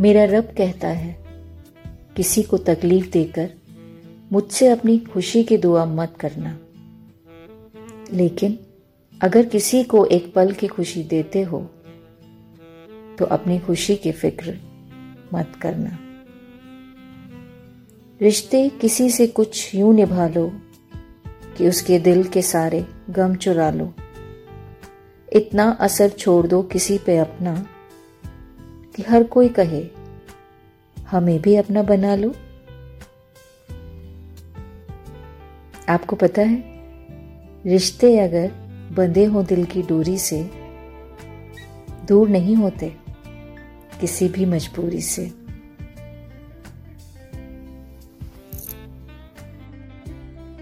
मेरा रब कहता है, किसी को तकलीफ़ देकर मुझसे अपनी खुशी की दुआ मत करना। लेकिन अगर किसी को एक पल की खुशी देते हो तो अपनी खुशी की फ़िक्र मत करना। रिश्ते किसी से कुछ यूँ निभा लो कि उसके दिल के सारे गम चुरा लो। इतना असर छोड़ दो किसी पे अपना कि हर कोई कहे, हमें भी अपना बना लो। आपको पता है, रिश्ते अगर बंधे हों दिल की डोरी से, दूर नहीं होते किसी भी मजबूरी से।